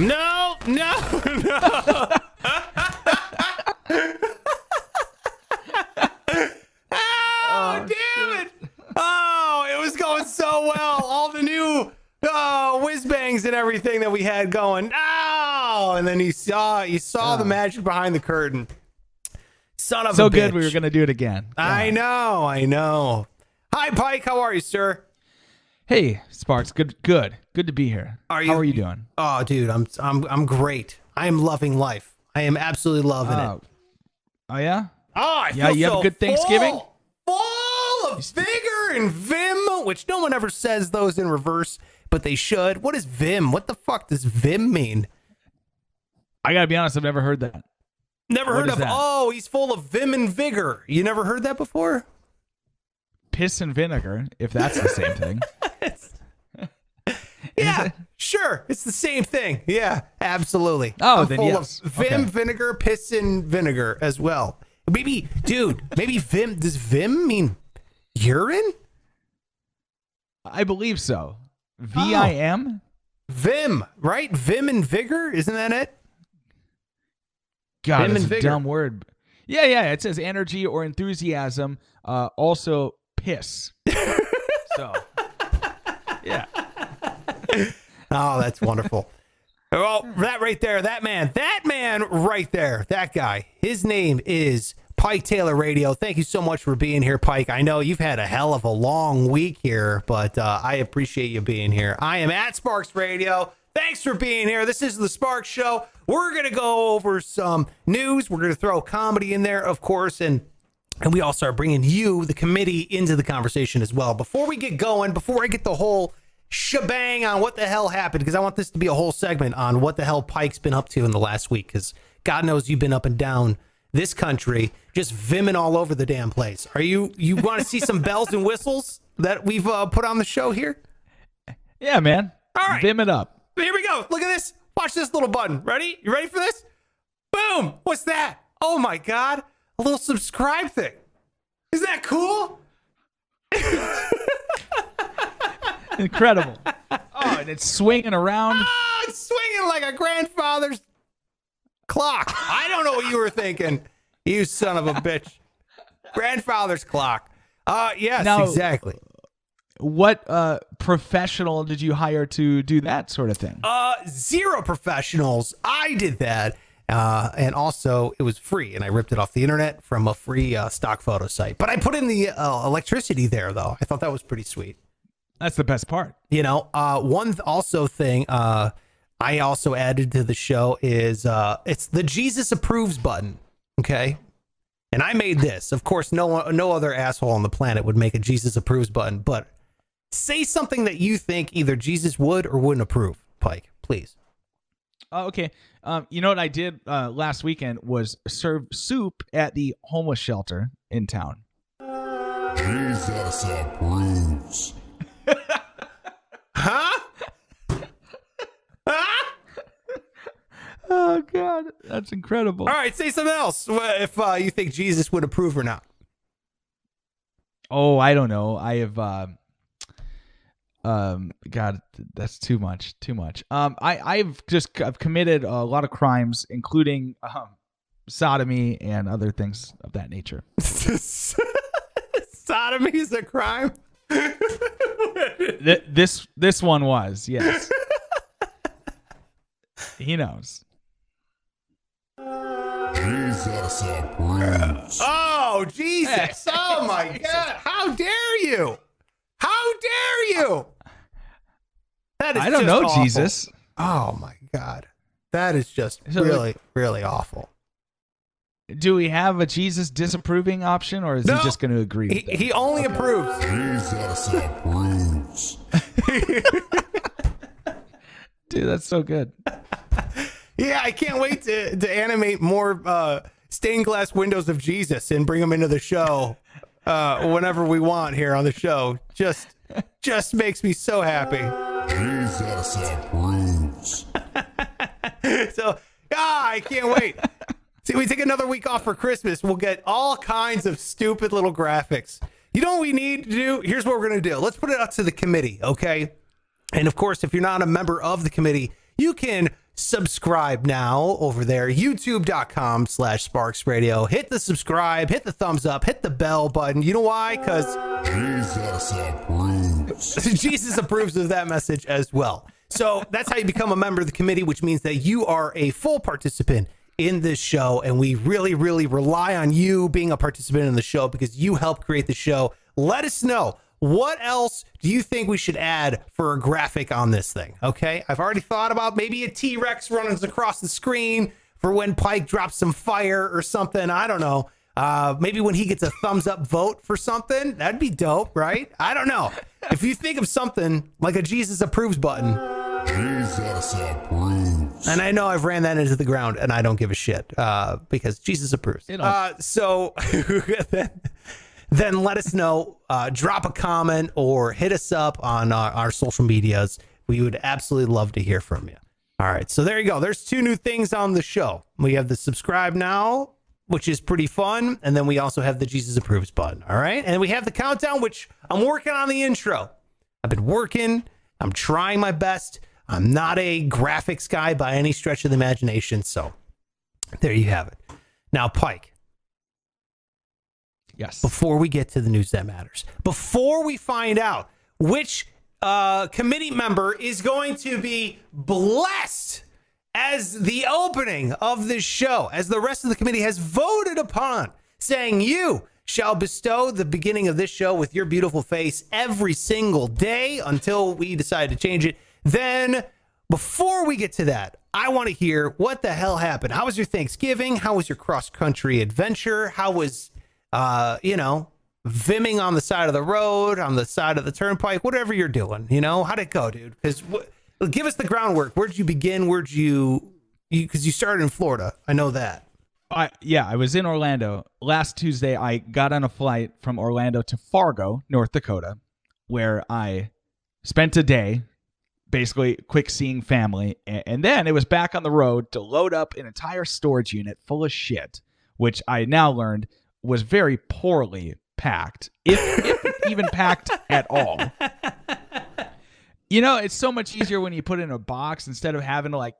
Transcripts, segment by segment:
No, no, no. oh, oh damn it. Oh, it was going so well. All the new oh, whiz bangs and everything that we had going. Oh, and then he saw you saw the oh. magic behind the curtain. Son of So a good we were gonna do it again. I know, I know. Hi, Pike. How are you, sir? Hey, Sparks, good good. Good to be here. Are How are you doing? Oh, dude, I'm I'm I'm great. I am loving life. I am absolutely loving it. Oh. Oh yeah? Oh, I Yeah, you have a good Thanksgiving? Full, full of vigor and vim, which no one ever says those in reverse, but they should. What is vim? What the fuck does vim mean? I gotta be honest, I've never heard that. Never What heard of. that? Oh, he's full of vim and vigor. You never heard that before? Piss and vinegar, if that's the same thing. Yeah, sure. It's the same thing. Yeah, absolutely. Oh, I'm then full yes. of vim, Okay. vinegar, piss, and vinegar as well. Maybe, dude. Maybe vim. Does vim mean urine? I believe so. V I M? Vim, right? Vim and vigor. Isn't that it? God, Vim that's a vigor. dumb word. Yeah, yeah. It says energy or enthusiasm. Uh, also piss. so, yeah. Oh, that's wonderful. well, that right there, that man, that man right there, that guy, his name is Pike Taylor Radio. Thank you so much for being here, Pike. I know you've had a hell of a long week here, but uh, I appreciate you being here. I am at Sparks Radio. Thanks for being here. This is the Sparks Show. We're going to go over some news. We're going to throw comedy in there, of course, and and we also are bringing you, the committee, into the conversation as well. Before we get going, before I get the whole shebang on what the hell happened, because I want this to be a whole segment on what the hell Pike's been up to in the last week, because God knows you've been up and down this country, just vimming all over the damn place. Are you you want to see some bells and whistles that we've uh, put on the show here? Yeah, man. All right. Vim it up. Here we go. Look at this. Watch this little button. Ready? You ready for this? Boom. What's that? Oh my God. A little subscribe thing. Isn't that cool? Incredible. Oh, and it's swinging around. Ah, it's swinging like a grandfather's clock. I don't know what you were thinking. You son of a bitch. Grandfather's clock. Uh yes, Now- exactly. What uh, professional did you hire to do that sort of thing? Uh zero professionals. I did that. Uh, and also it was free and I ripped it off the internet from a free uh, stock photo site. But I put in the uh, electricity there though. I thought that was pretty sweet. That's the best part. You know, uh, one th- also thing uh, I also added to the show is uh, it's the Jesus approves button. Okay, and I made this. Of course, no one, no other asshole on the planet would make a Jesus approves button. But say something that you think either Jesus would or wouldn't approve. Pike, please. Oh, okay. Um, you know what I did uh, last weekend was serve soup at the homeless shelter in town. Jesus approves. Huh? huh? Oh God, that's incredible. All right, say something else. If uh, you think Jesus would approve or not. Oh, I don't know. I have uh, um God, that's too much. Too much. Um, I I've just I've committed a lot of crimes, including um sodomy and other things of that nature. Sodomy is a crime. Th- this this one was yes. he knows. Jesus approves. Oh, Jesus. Oh, my God. How dare you? How dare you? That is I don't know awful. Jesus. Oh, my God. That is just So, like- really, really awful. Do we have a Jesus disapproving option, or is No. he just going to agree? He, with that? he only approves. Jesus approves. Dude, that's so good. Yeah, I can't wait to, to animate more uh, stained glass windows of Jesus and bring them into the show uh, whenever we want here on the show. Just, just makes me so happy. Jesus approves. so ah, I can't wait. See, we take another week off for Christmas. We'll get all kinds of stupid little graphics. You know what we need to do? Here's what we're gonna do. Let's put it out to the committee, okay? And of course, if you're not a member of the committee, you can subscribe now over there, youtube.com slash sparks radio. Hit the subscribe, hit the thumbs up, hit the bell button. You know why? Because Jesus approves. Jesus approves of that message as well. So that's how you become a member of the committee, which means that you are a full participant in this show. And we really, really rely on you being a participant in the show because you help create the show. Let us know what else do you think we should add for a graphic on this thing? Okay. I've already thought about maybe a T Rex running across the screen for when Pike drops some fire or something. I don't know. Uh, maybe when he gets a thumbs up vote for something, that'd be dope, right? I don't know. If you think of something like a Jesus approves button, Jesus approves. and I know I've ran that into the ground and I don't give a shit uh, because Jesus approves. It don't- Uh, so then, let us know. Uh, drop a comment or hit us up on our, our social medias. We would absolutely love to hear from you. All right. So there you go. There's two new things on the show. We have the subscribe now, which is pretty fun. And then we also have the Jesus approves button. All right. And we have the countdown, which I'm working on the intro. I've been working. I'm trying my best. I'm not a graphics guy by any stretch of the imagination. So there you have it. Now, Pike, Yes. before we get to the news that matters, before we find out which uh, committee member is going to be blessed as the opening of this show, as the rest of the committee has voted upon, saying you shall bestow the beginning of this show with your beautiful face every single day until we decide to change it. Then, before we get to that, I want to hear what the hell happened. How was your Thanksgiving? How was your cross country adventure? How was, uh, you know, vimming on the side of the road, on the side of the turnpike, whatever you're doing? You know, how'd it go, dude? Because give us the groundwork. Where'd you begin? Where'd you, because you, started in Florida. I know that. I yeah, I was in Orlando last Tuesday. I got on a flight from Orlando to Fargo, North Dakota, where I spent a day, basically quick seeing family, and then it was back on the road to load up an entire storage unit full of shit, which I now learned was very poorly packed, if, if even packed at all. You know, it's so much easier when you put it in a box instead of having to like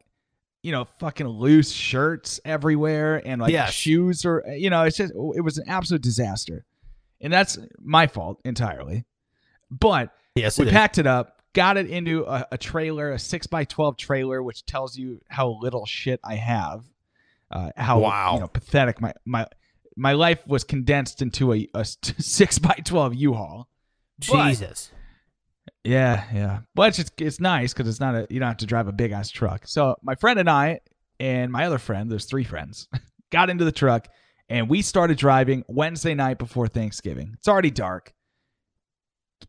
you know, fucking loose shirts everywhere and like Yes. shoes or you know, it's just it was an absolute disaster. And that's my fault entirely. But Yes, we is. packed it up, got it into a, a trailer, a six by twelve trailer, which tells you how little shit I have. Uh, how Wow. you know pathetic my my my life was condensed into a, a six by twelve U-Haul. But- Jesus. Yeah, yeah. But it's it's nice because it's not a you don't have to drive a big ass truck. So my friend and I and my other friend, there's three friends, got into the truck and we started driving Wednesday night before Thanksgiving. It's already dark.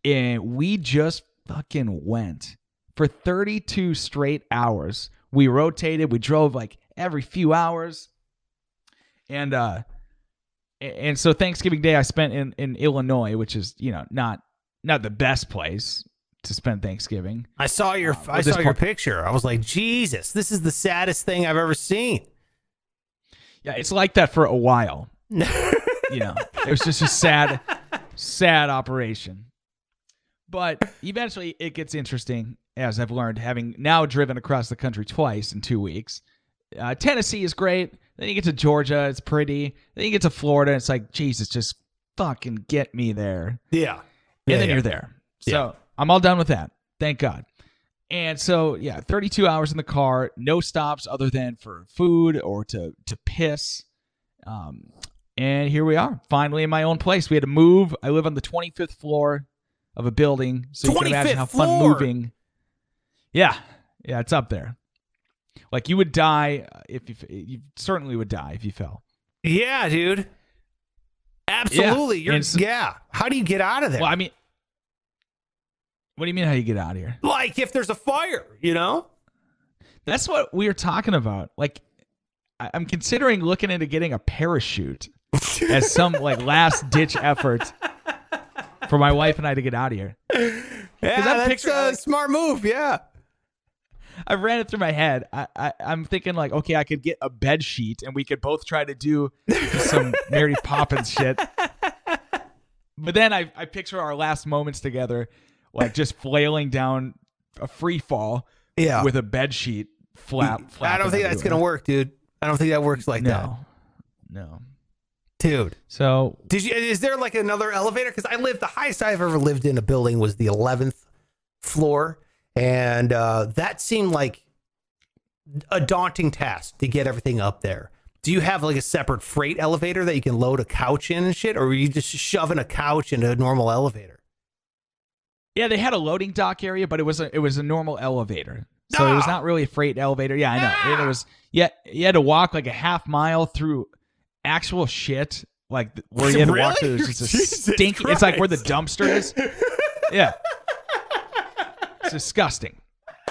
And we just fucking went for 32 straight hours. We rotated, we drove like every few hours. And uh and so Thanksgiving Day I spent in in Illinois, which is, you know, not not the best place to spend Thanksgiving. I saw your Uh, I saw your picture. I was like, Jesus, this is the saddest thing I've ever seen. Yeah, it's like that for a while. You know, it was just a sad, sad operation. But eventually, it gets interesting, as I've learned, having now driven across the country twice in two weeks. Uh, Tennessee is great. Then you get to Georgia, it's pretty. Then you get to Florida, it's like, Jesus, just fucking get me there. yeah. and Yeah, then yeah. you're there. So Yeah. I'm all done with that. Thank God. And so yeah, 32 hours in the car, no stops other than for food or to to piss. Um, and here we are, finally in my own place. We had to move. I live on the 25th floor of a building, so you can imagine 25th how fun moving. Yeah, yeah, it's up there. Like you would die uh, if you, you certainly would die if you fell. Yeah, dude. Absolutely. You're so- yeah. How do you get out of there? Well, I mean, what do you mean? How do you get out of here? like if there's a fire, you know? That's what we are talking about. Like, I'm considering looking into getting a parachute as some like last ditch effort for my wife and I to get out of here. Yeah, that's picturing, a smart move. Yeah. I ran it through my head. I, I I'm thinking like, okay, I could get a bed sheet and we could both try to do some Mary Poppins shit. But then I I picture our last moments together, like just flailing down a free fall Yeah. with a bed sheet flap. Mm, I don't think that's gonna work, dude. I don't think that works like that, No, no. dude. So Did you? Is there like another elevator? Because I lived the highest I've ever lived in a building was the eleventh floor, and uh, that seemed like a daunting task to get everything up there. Do you have like a separate freight elevator that you can load a couch in and shit, or are you just shoving a couch into a normal elevator? yeah, they had a loading dock area, but it was a it was a normal elevator. So it was Ah! not really a freight elevator. Yeah, I know. Ah! it was yeah, you had to walk like a half mile through actual shit, like where you had to walk through. There's just a Jesus stinky. It's like where the dumpster is. Yeah, it's disgusting.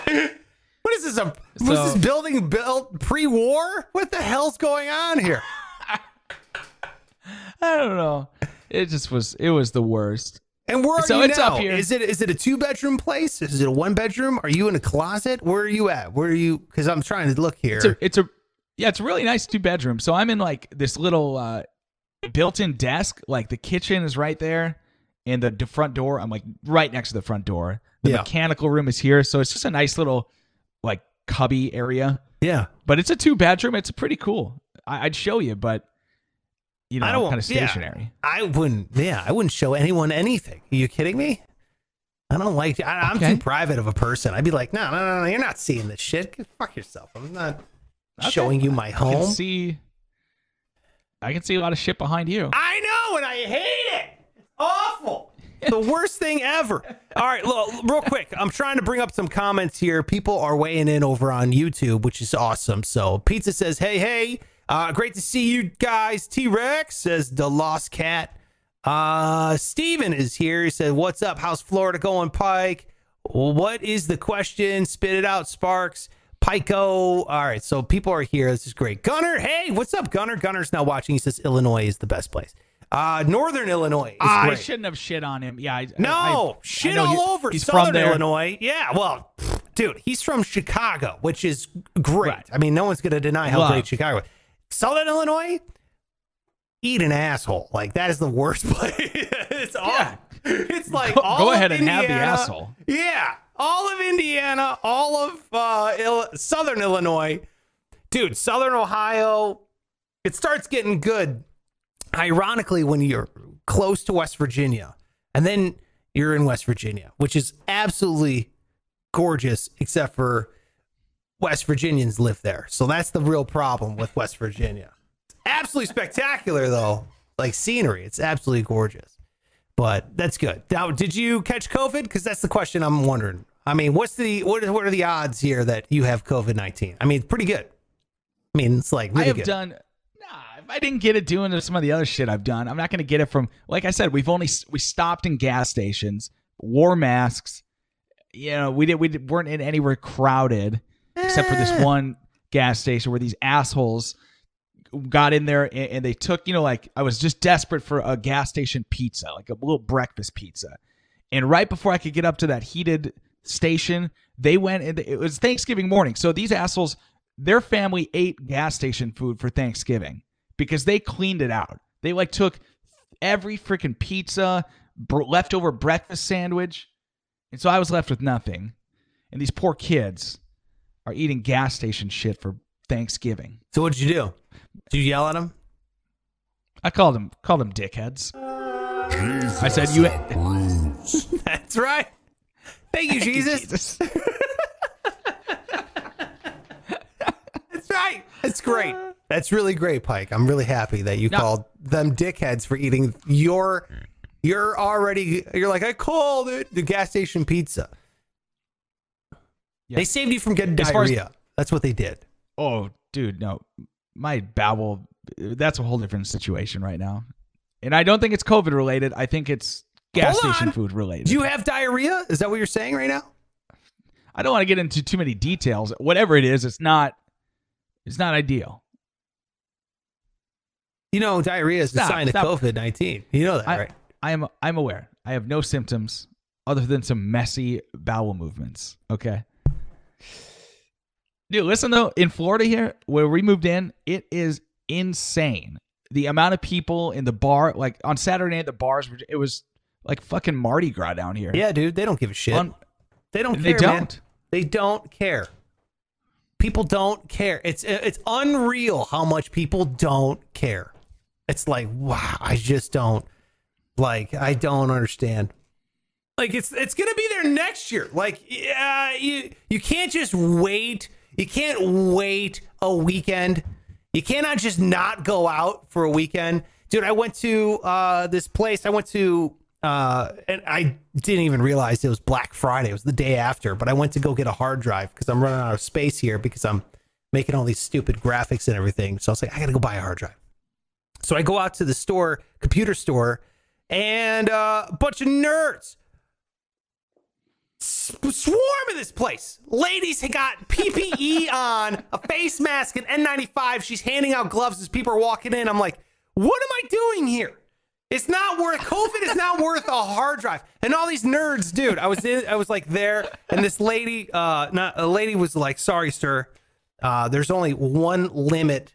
What is this? A, was So- this building built pre-war? What the hell's going on here? I don't know. It just was. It was the worst. And where are So you it's now? up here. Is it is it a two bedroom place? Is it a one bedroom? Are you in a closet? Where are you at? Where are you? Because I'm trying to look here. It's a, it's a yeah, it's a really nice two bedroom. So I'm in like this little uh, built-in desk. Like the kitchen is right there, and the, front door. I'm like right next to the front door. The Yeah. mechanical room is here, so it's just a nice little like cubby area. yeah, But it's a two bedroom. It's pretty cool. I, I'd show you, but you know, I don't kind of yeah. stationary. I wouldn't. Yeah, I wouldn't show anyone anything. Are you kidding me? I don't like. I, I'm Okay. too private of a person. I'd be like, no, no, no, no. You're not seeing this shit. Fuck yourself. I'm not Okay. showing you my I can home. see. I can see a lot of shit behind you. I know, and I hate awful. the worst thing ever. All right, look, real quick. I'm trying to bring up some comments here. People are weighing in over on YouTube, which is awesome. So, Pizza says, "Hey, hey, uh, great to see you guys." T Rex says, "The Lost Cat." Uh, Steven is here. He said, "What's up? How's Florida going, Pike? What is the question? Spit it out, Sparks." Pico. All right, so people are here. This is great. Gunner, hey, what's up, Gunner? Gunner's now watching. He says Illinois is the best place. Uh, Northern Illinois is I shouldn't have shit on him. Yeah, I, No, I, I shit all he- over He's Southern from there. Illinois. Yeah, well, dude, he's from Chicago, which is great. Right. I mean, no one's going to deny how Love. great Chicago is. Southern Illinois, eat an asshole. Like that is the worst place. it's awful. It's like Go- all go of ahead and have the asshole. Yeah, all of Indiana, all of uh, Ill- Southern Illinois, dude. Southern Ohio, it starts getting good. Ironically, when you're close to West Virginia, and then you're in West Virginia, which is absolutely gorgeous, except for West Virginians live there. So that's the real problem with West Virginia. Absolutely spectacular, though. Like scenery, it's absolutely gorgeous. But that's good. Now, did you catch COVID? Because that's the question I'm wondering. I mean, what's the what? What are the odds here that you have COVID nineteen? I mean, it's pretty good. I mean, it's like I have good. done. Nah, if I didn't get it doing some of the other shit I've done, I'm not going to get it from. Like I said, we've only we stopped in gas stations, wore masks. You know, we did we did, weren't in anywhere crowded except for this Eh. one gas station where these assholes got in there and, and they took. You know, like I was just desperate for a gas station pizza, like a little breakfast pizza, and right before I could get up to that heated station, they went and it was Thanksgiving morning. So these assholes, their family ate gas station food for Thanksgiving because they cleaned it out. They like took every freaking pizza, br- leftover breakfast sandwich. And so I was left with nothing. And these poor kids are eating gas station shit for Thanksgiving. So what did you do? Did you yell at them? I called them called them dickheads. Jesus I said, you-. That's right. Thank you, Jesus. That's right. That's great. That's really great, Pike. I'm really happy that you No. called them dickheads for eating your. You're already. You're like I called it the gas station pizza. Yeah. They saved you from getting As far as- diarrhea. That's what they did. Oh, dude, no. My bowel that's a whole different situation right now. And I don't think it's COVID related. I think it's gas Hold station on. food related. Do you have diarrhea? Is that what you're saying right now? I don't want to get into too many details. Whatever it is, it's not it's not ideal. You know, diarrhea is the Stop, sign stop. of COVID nineteen. You know that, I, right? I am I'm aware. I have no symptoms other than some messy bowel movements. Okay. Dude, listen though, in Florida here, where we moved in, it is insane. The amount of people in the bar, like on Saturday night, the bars were it was like fucking Mardi Gras down here. Yeah, dude. They don't give a shit. On- they don't they care. man. don't. They don't care. People don't care. It's it's unreal how much people don't care. It's like wow, I just don't like. I don't understand. Like it's it's gonna be there next year. Like yeah, you you can't just wait. You can't wait a weekend. You cannot just not go out for a weekend, dude. I went to uh, this place. I went to uh, and I didn't even realize it was Black Friday. It was the day after, but I went to go get a hard drive because I'm running out of space here because I'm making all these stupid graphics and everything. So I was like, I gotta go buy a hard drive. So I go out to the store, computer store, and uh, a bunch of nerds swarm in this place. Ladies have got PPE on, a face mask, an N95. She's handing out gloves as people are walking in. I'm like, what am I doing here? It's not worth COVID is not worth a hard drive. And all these nerds, dude. I was in I was like there and this lady uh not a lady was like, "Sorry, sir. Uh there's only one limit.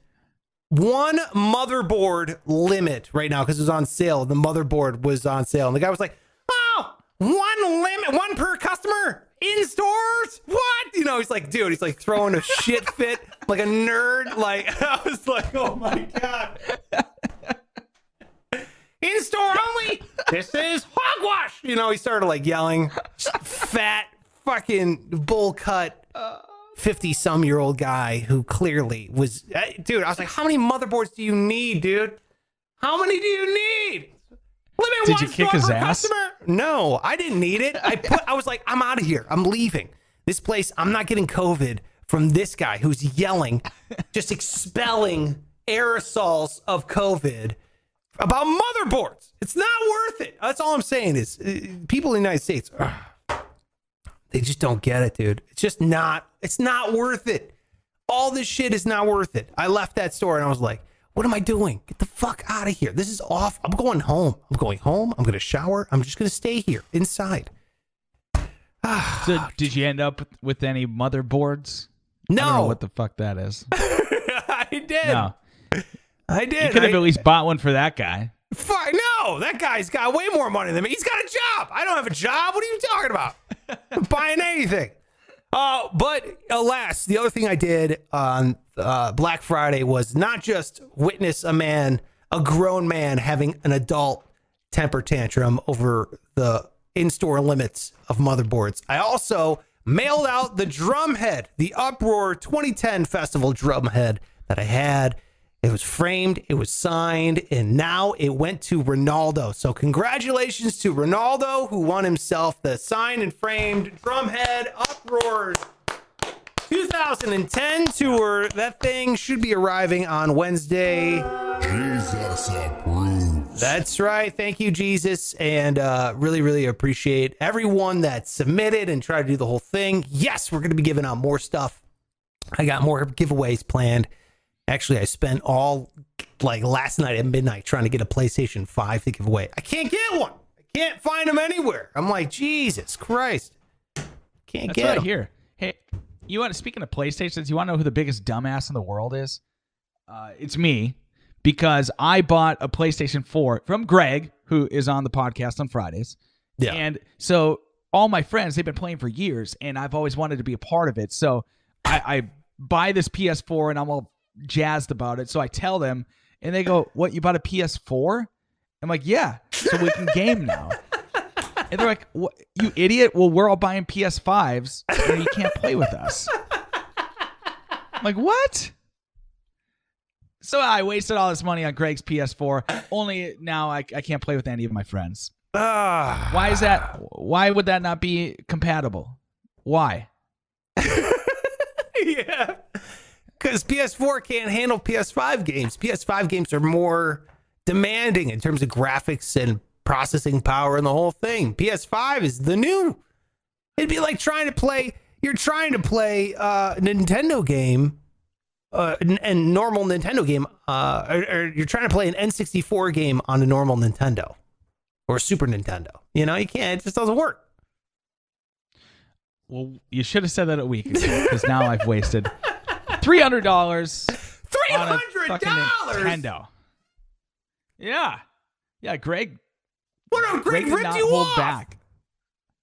One motherboard limit right now because it was on sale. The motherboard was on sale. And the guy was like, "Oh, one limit, one per customer in stores. What? You know, he's like, dude, he's like throwing a shit fit like a nerd. Like, I was like, oh my God. In store only. This is hogwash. You know, he started like yelling, fat, fucking bull cut. 50 some year old guy who clearly was, uh, dude. I was like, how many motherboards do you need, dude? How many do you need? Limit Did one you kick his ass? customer. No, I didn't need it. I put. I was like, I'm out of here. I'm leaving this place. I'm not getting COVID from this guy who's yelling, just expelling aerosols of COVID about motherboards. It's not worth it. That's all I'm saying is uh, people in the United States, ugh, they just don't get it, dude. It's just not. It's not worth it. All this shit is not worth it. I left that store and I was like, what am I doing? Get the fuck out of here. This is off. I'm going home. I'm going home. I'm going to shower. I'm just going to stay here inside. So did you end up with- any motherboards? I don't know No, what the fuck that is. I did. No, I did. you could have I- at least bought one for that guy. Fuck no, that guy's got way more money than me. He's got a job. I don't have a job. What are you talking about? I'm buying anything. Uh, but alas, the other thing I did on uh, Black Friday was not just witness a man, a grown man, having an adult temper tantrum over the in-store limits of motherboards. I also mailed out the Drumhead, the Uproar 2010 Festival Drumhead that I had. It was framed, it was signed, and now it went to Ronaldo. So congratulations to Ronaldo, who won himself the signed and framed Drumhead Uproar 2010 tour. That thing should be arriving on Wednesday. Jesus approves. That's right. Thank you, Jesus. And uh, really, really appreciate everyone that submitted and tried to do the whole thing. Yes, we're going to be giving out more stuff. I got more giveaways planned. Actually, I spent all like last night at midnight trying to get a PlayStation 5 to give away. I can't get one. I can't find them anywhere. I'm like, Jesus Christ. Can't That's get right 'em. here. Hey, you want to speaking of PlayStations? You want to know who the biggest dumbass in the world is? Uh, it's me because I bought a PlayStation 4 from Greg, who is on the podcast on Fridays. Yeah. And so all my friends, they've been playing for years, and I've always wanted to be a part of it. So I, I buy this PS4 and I'm all jazzed about it. So I tell them, and they go, What, you bought a PS4? I'm like, Yeah, so we can game now. And they're like, what, You idiot. Well, we're all buying PS5s, and you can't play with us. I'm like, what? So I wasted all this money on Greg's PS4. Only now I, I can't play with any of my friends. Ah. Why is that? Why would that not be compatible? Why? yeah. Because PS4 can't handle PS5 games. PS5 games are more demanding in terms of graphics and processing power and the whole thing. PS5 is the new. It'd be like trying to play. You're trying to play uh, a Nintendo game, uh, and normal Nintendo game, uh, or, or you're trying to play an N64 game on a normal Nintendo or Super Nintendo. You know, you can't. It just doesn't work. Well, you should have said that a week ago because now I've wasted three hundred dollars Three on a hundred fucking dollars. Nintendo. Yeah, yeah. Greg, What a Greg great did ripped you hold off. back.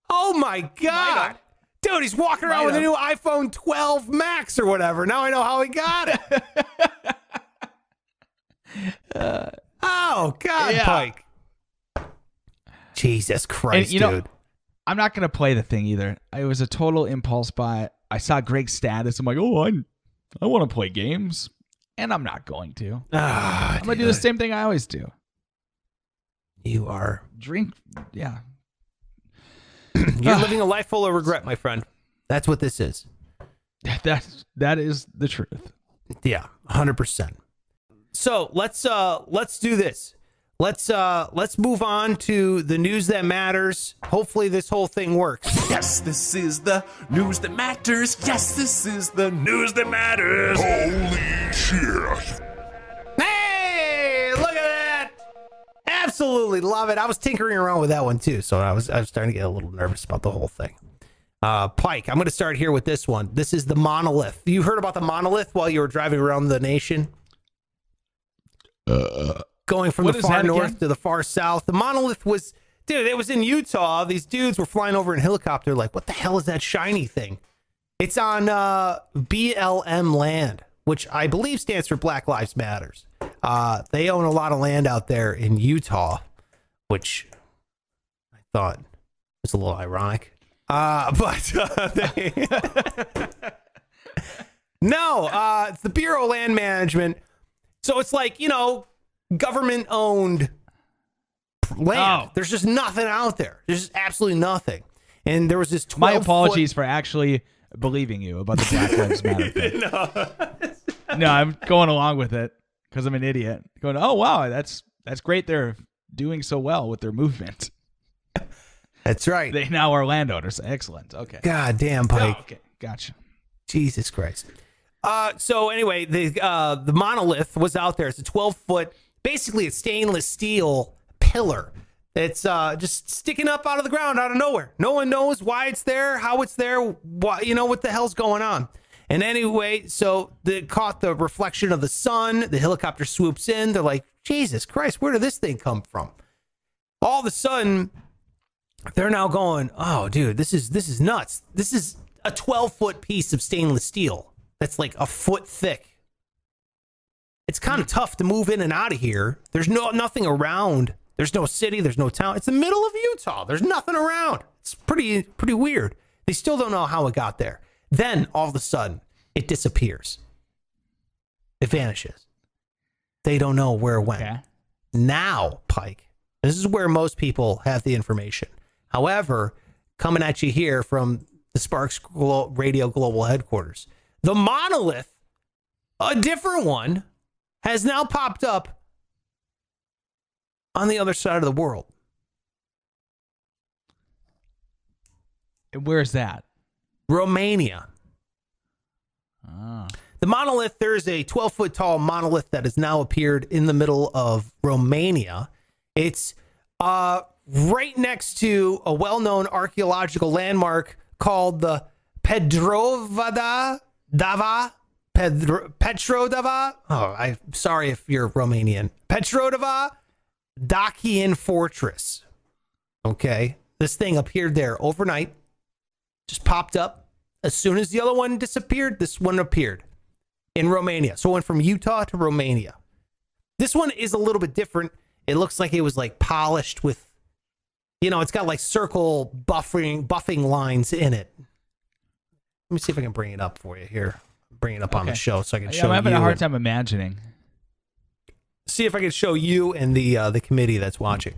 Oh my god, Dude, he's walking around Might with a new iPhone 12 Max or whatever. Now I know how he got it. Uh, oh, God, Yeah. Pike. Jesus Christ, you know- dude. I'm not gonna play the thing either. It was a total impulse buy. I saw Greg's status. I'm like, oh, I, I want to play games, and I'm not going to. Ah, I'm gonna do the same thing I always do. You are. Drink, yeah. You're living a life full of regret, my friend. That's what this is. That's that is the truth. Yeah, hundred percent. So let's uh let's do this. Let's uh let's move on to the news that matters. Hopefully this whole thing works. Yes, this is the news that matters. Yes, this is the news that matters. Holy shit. Hey, look at that! Absolutely love it. I was tinkering around with that one too, so I was I was starting to get a little nervous about the whole thing. Uh, Pike, I'm going to start here with this one. This is the monolith. You heard about the monolith while you were driving around the nation? Going from What the far north again? to the far south. The monolith was, dude, it was in Utah. These dudes were flying over in a helicopter, like, what the hell is that shiny thing? It's on uh, BLM land, which I believe stands for Black Lives Matters. Uh, they own a lot of land out there in Utah, which I thought was a little ironic. Uh, but uh, they no, uh, it's the Bureau of Land Management. So it's like you know, government owned land. Oh. There's just nothing out there. There's just absolutely nothing. And there was this 12 My foot- apologies for actually believing you about the Black Lives Matter thing. no. I'm going along with it because I'm an idiot. Going, oh wow, that's that's great. They're doing so well with their movement. That's right. They now are landowners. Excellent. Okay. God damn, Pike. Oh, okay. Gotcha. Jesus Christ. Uh, so anyway, the uh, the monolith was out there. It's a 12 foot, basically a stainless steel pillar. It's uh, just sticking up out of the ground out of nowhere. No one knows why it's there, how it's there, why you know what the hell's going on. And anyway, so they caught the reflection of the sun. The helicopter swoops in. They're like, Jesus Christ, where did this thing come from? All of a sudden, they're now going, oh, dude, this is this is nuts. This is a 12 foot piece of stainless steel that's like a foot thick. It's kind of tough to move in and out of here. There's no nothing around. There's no city. There's no town. It's the middle of Utah. There's nothing around. It's pretty pretty weird. They still don't know how it got there. Then all of a sudden, it disappears. It vanishes. They don't know where it went Okay. now, Pike. This is where most people have the information. However, coming at you here from the Sparks Glo- Radio Global headquarters, the monolith, a different one, has now popped up on the other side of the world. And Where's that? Romania. Oh. The monolith, there is a 12 foot tall monolith that has now appeared in the middle of Romania. It's uh, right next to a well known archaeological landmark called the Pedrovada Dava. Pedro, Petrodava. Oh, I'm sorry if you're Romanian. Petrodava Dacian Fortress. Okay. This thing appeared there overnight, just popped up. As soon as the other one disappeared, this one appeared in Romania. So it went from Utah to Romania. This one is a little bit different. It looks like it was like polished with, you know, it's got like circle buffering buffing lines in it. Let me see if I can bring it up for you here. Bring it up on the show so I can Yeah, show I'm having you. a hard time imagining. see if I can show you and the uh, the committee that's watching.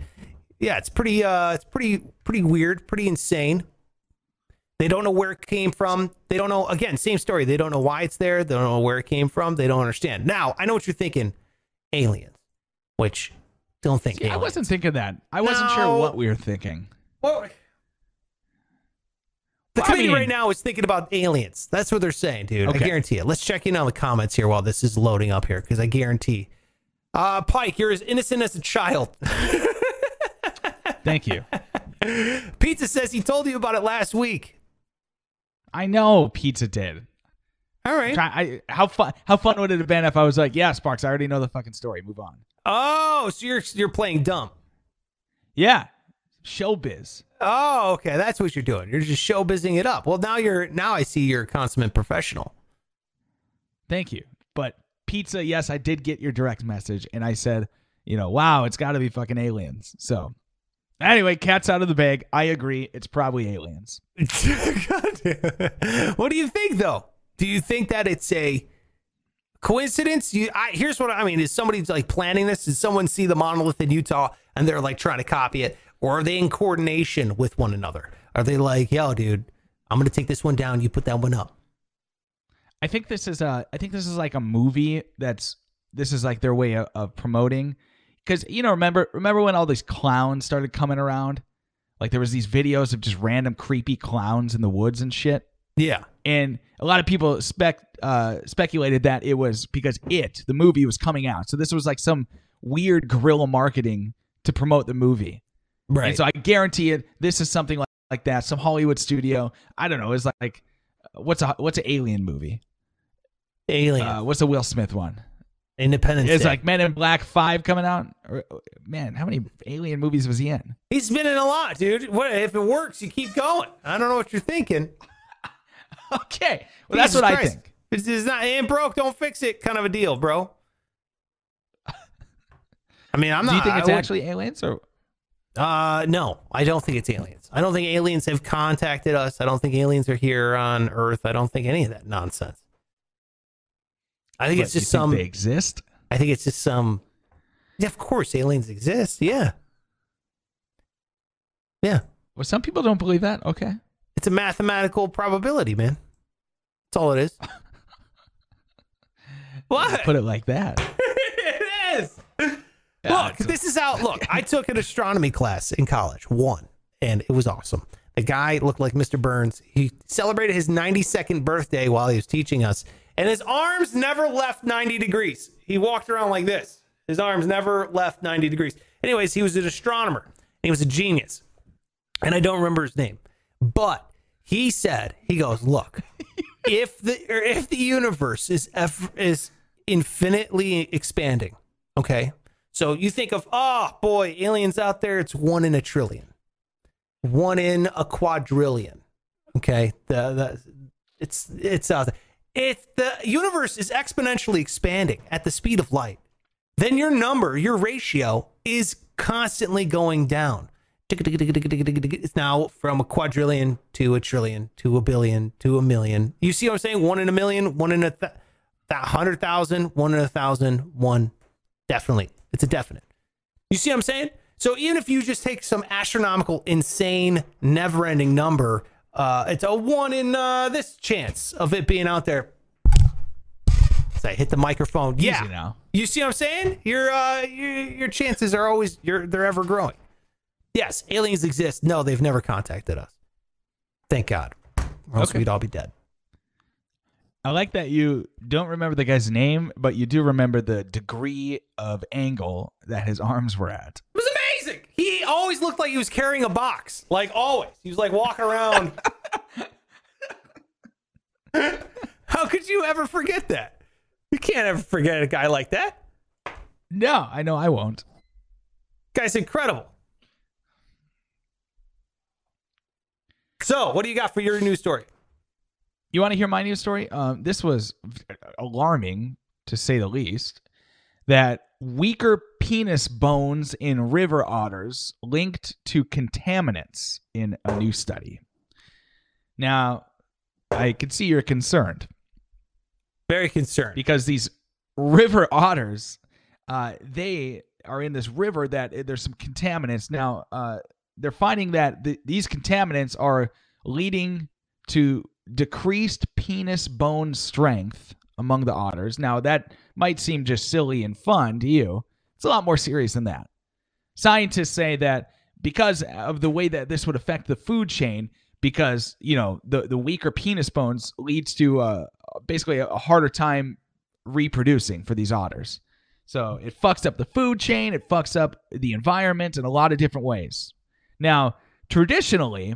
Yeah, it's pretty uh it's pretty pretty weird, pretty insane. They don't know where it came from. They don't know again, same story. They don't know why it's there. They don't know where it came from. They don't understand. Now, I know what you're thinking. Aliens. Which don't think See, I wasn't thinking that. I wasn't No. sure what we were thinking. Well, the Well, I mean- right now is thinking about aliens. That's what they're saying, dude. I guarantee it. Let's check in on the comments here while this is loading up here, because I guarantee. Uh, Pike, you're as innocent as a child. Thank you. Pizza says he told you about it last week. I know Pizza did. All right. Try- I, how fun? How fun would it have been if I was like, "Yeah, Sparks, I already know the fucking story. Move on." Oh, so you're you're playing dumb. Yeah, showbiz. Oh, okay. That's what you're doing. You're just showbizzing it up. Well, now you're now I see you're a consummate professional. Thank you. But pizza, yes, I did get your direct message, and I said, you know, wow, it's got to be fucking aliens. So, anyway, cat's out of the bag. I agree. It's probably aliens. what do you think, though? Do you think that it's a coincidence? You, I, here's what I mean: Is somebody like planning this? Did someone see the monolith in Utah and they're like trying to copy it, or are they in coordination with one another? Are they like, yo, dude, I'm gonna take this one down. You put that one up. I think this is a. I think this is like a movie that's. This is like their way of, of promoting, because you know, remember, remember when all these clowns started coming around? Like there was these videos of just random creepy clowns in the woods and shit. Yeah. and a lot of people spec uh, speculated that it was because it the movie was coming out so this was like some weird guerrilla marketing to promote the movie Right. and so i guarantee it this is something like, like that some hollywood studio i don't know is like what's a what's an alien movie Alien. uh, what's a will smith one Independence it's Day. like men in black 5 coming out man how many alien movies was he in He's been in a lot, dude. What if it works? You keep going. I don't know what you're thinking. okay well that's Jesus what i Christ. think This is not ain't broke, don't fix it, kind of a deal, bro. I mean, I'm not. do you think I it's would- actually aliens or Uh, no, I don't think it's aliens. I don't think aliens have contacted us. I don't think aliens are here on Earth. I don't think any of that nonsense. I think What, it's just some. they exist I think it's just some. Yeah, of course, aliens exist. Yeah, yeah. well some people don't believe that okay It's a mathematical probability, man. That's all it is. what? put it like that it is. Yeah, look, this is how. Look, I took an astronomy class in college, one, and it was awesome. The guy looked like Mr. Burns. He celebrated his 92nd birthday while he was teaching us, and his arms never left 90 degrees. He walked around like this. His arms never left 90 degrees. Anyways, he was an astronomer. He was a genius, and I don't remember his name, but he said, he goes, look, if the or if the universe is eff- is infinitely expanding, okay. So you think of, oh boy, aliens out there, it's one in a trillion, one in a quadrillion. Okay, the the it's it's out there. The universe is exponentially expanding at the speed of light, then your number, your ratio is constantly going down. It's now from a quadrillion to a trillion to a billion to a million. You see what I'm saying? One in a million, one in a th- hundred thousand, one in a thousand, one. Definitely. It's a definite. You see what I'm saying? So even if you just take some astronomical, insane, never ending number, uh, it's a one in uh, this chance of it being out there. So I hit the microphone. Yeah. Easy now. You see what I'm saying? Your uh your, your chances are always you're they're ever growing. Yes, aliens exist. No, they've never contacted us. Thank God. Or else Okay. we'd all be dead. I like that you don't remember the guy's name, but you do remember the degree of angle that his arms were at. It was amazing. He always looked like he was carrying a box. Like always. He was like walking around. How could you ever forget that? You can't ever forget a guy like that. No, I know I won't. Guy's incredible. So, what do you got for your news story? You want to hear my news story? Um, this was alarming, to say the least, that weaker penis bones in river otters linked to contaminants in a new study. Now, I can see you're concerned Very concerned. because these river otters, uh, they are in this river that uh, there's some contaminants. Now, uh, they're finding that th- these contaminants are leading to decreased penis bone strength among the otters. Now, that might seem just silly and fun to you. It's a lot more serious than that. Scientists say that because of the way that this would affect the food chain, because you know the the weaker penis bones leads to uh, basically a, a harder time reproducing for these otters. So it fucks up the food chain, it fucks up the environment in a lot of different ways. Now, traditionally,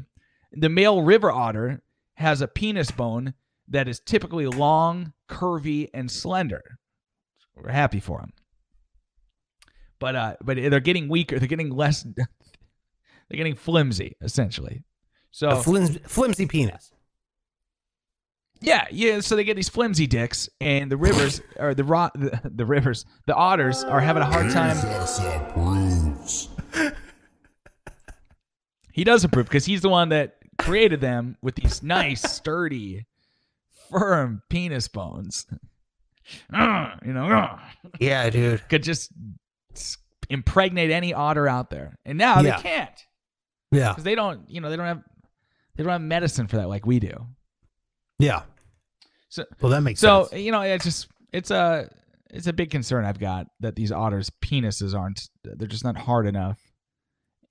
the male river otter has a penis bone that is typically long, curvy, and slender. We're happy for them. But uh, but they're getting weaker. They're getting less. They're getting flimsy, essentially. So A flimsy, flimsy penis. yeah, yeah. So they get these flimsy dicks, and the rivers or the ro- the, the rivers, the otters are having a hard time. Jesus approves. He does approve because he's the one that created them with these nice, sturdy, firm penis bones. Uh, you know, uh, Yeah, dude. could just impregnate any otter out there, and now Yeah. they can't Yeah. because they don't. You know, they don't have they don't have medicine for that like we do. Yeah. So Well, that makes So sense. you know, it's just it's a it's a big concern I've got that these otters' penises aren't they're just not hard enough,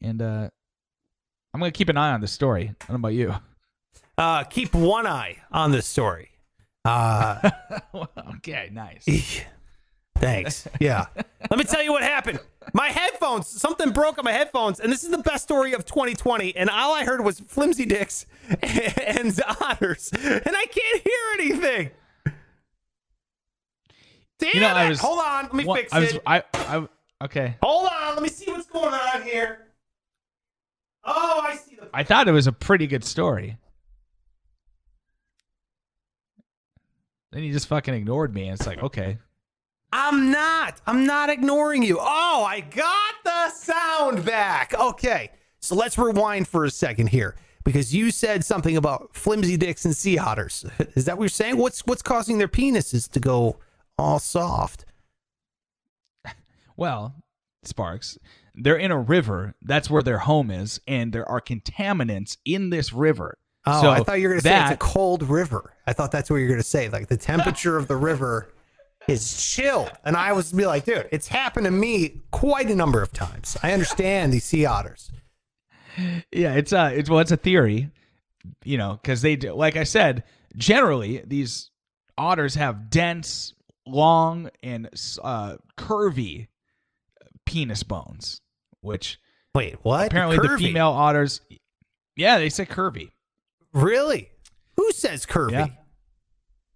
and uh, I'm gonna keep an eye on this story. I don't know about you. Uh, keep one eye on this story. Uh, okay, nice. thanks. Yeah. Let me tell you what happened. My headphones, something broke on my headphones, and this is the best story of 2020. And all I heard was flimsy dicks and otters, and I can't hear anything. Damn You know, it. was- Hold on. Let me Well, fix I was it. I I okay. Hold on. Let me see what's going on here. Oh, I see the. I thought it was a pretty good story. Then you just fucking ignored me, and it's like, okay, I'm not. I'm not ignoring you. Oh, I got the sound back. Okay. So let's rewind for a second here because you said something about flimsy dicks and sea otters. Is that what you're saying? What's what's causing their penises to go all soft? well, Sparks, they're in a river. That's where their home is, and there are contaminants in this river. Oh, So I thought you were going to say it's a cold river. I thought that's what you were going to say. Like the temperature of the river is chilled. And I was be like, dude, it's happened to me quite a number of times. I understand these sea otters. Yeah, it's a it's well, it's a theory, you know, because they do. Like I said, generally these otters have dense, long, and uh, curvy penis bones, which Wait, what? apparently the female otters. Yeah, they say curvy. Really? Who says curvy? Yeah.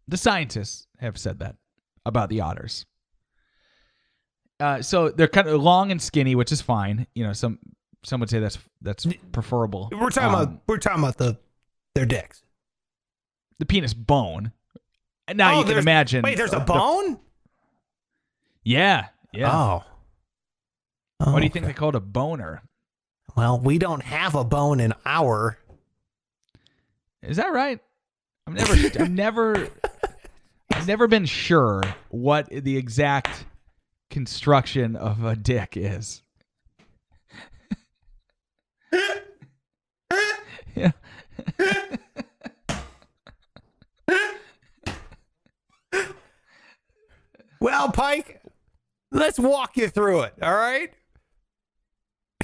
The scientists have said that about the otters. Uh, so they're kind of long and skinny, which is fine. You know, some some would say that's that's preferable. We're talking Um, about we're talking about the their dicks. the penis bone. Now Oh, you can imagine. Wait, there's a bone? yeah, yeah. Oh. What do you Oh, think okay. they called a boner? Well, we don't have a bone in our. Is that right? I've never, I've never, I've never been sure what the exact construction of a dick is. yeah. Well, Pike, let's walk you through it. All right.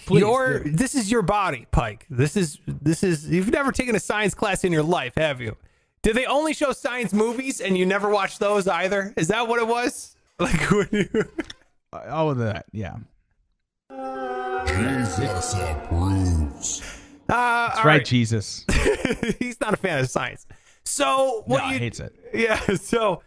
Please your do. this is your body, Pike. This is this is you've never taken a science class in your life, have you? Did they only show science movies and you never watched those either? Is that what it was? Like when you Uh, All of that. Yeah. Jesus approves. uh, That's right, Jesus. He's not a fan of science. So what no, you hates it. Yeah, so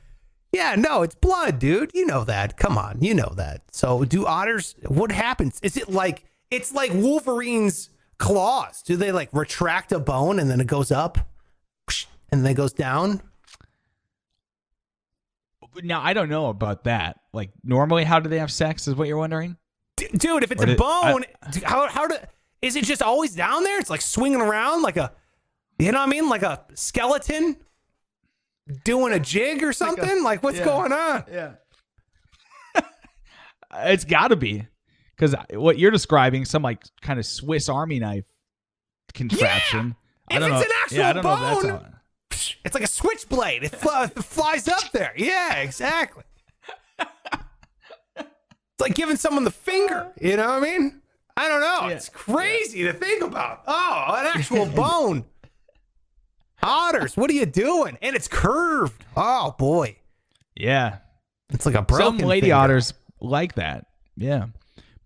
yeah, no, it's blood, dude. You know that. Come on, you know that. So do otters what happens? Is it like it's like Wolverine's claws? Do they like retract a bone and then it goes up and then it goes down? Now I don't know about that. Like normally, how do they have sex? Is what you're wondering? D- dude, if it's Or a bone, d- how how do is it just always down there? It's like swinging around like a you know what I mean? Like a skeleton doing a jig or something? Like, what's yeah. going on? Yeah. it's got to be because what you're describing, some like kind of Swiss Army knife contraption. I If don't it's know. an actual yeah, I know if bone, It's like a switchblade. It, fl- it flies up there. Yeah, exactly. It's like giving someone the finger. You know what I mean? I don't know. Yeah. It's crazy to think about. Oh, an actual bone. Otters, what are you doing? And it's curved. Oh boy, yeah. it's like a broken. Some lady finger. otters like that. Yeah,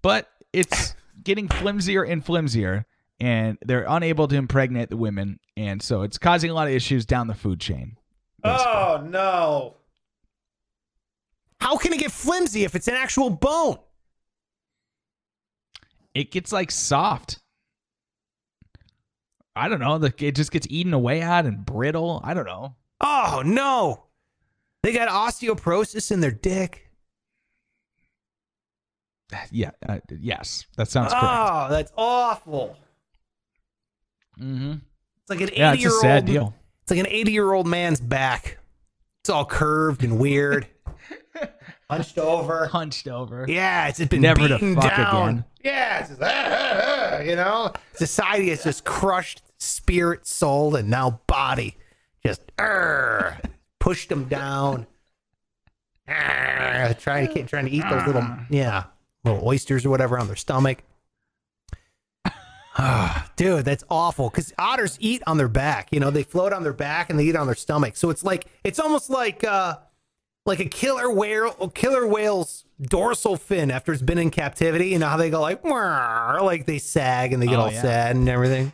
but it's getting flimsier and flimsier, and they're unable to impregnate the women, and so it's causing a lot of issues down the food chain. Oh no. How can it get flimsy if it's an actual bone? It gets like soft. I don't know. The, it just gets eaten away at and brittle. I don't know. Oh no, they got osteoporosis in their dick. Yeah. Uh, yes. That sounds correct. Oh, that's awful. Mm-hmm. It's like an Yeah, eighty it's a year sad old. deal. It's like an eighty year old man's back. It's all curved and weird, hunched over. Hunched over. Yeah, it's just been Never to beaten fuck down. again. Yeah, it's just, ah, ah, ah, you know, society has just crushed spirit, soul, and now body. Just pushed them down. Trying to trying to eat those little yeah little oysters or whatever on their stomach. Ah, Dude, that's awful. Because otters eat on their back. You know, they float on their back and they eat on their stomach. So it's like it's almost like uh like a killer whale killer whale's dorsal fin after it's been in captivity. You know how they go like like they sag and they get Oh, all yeah. sad and everything.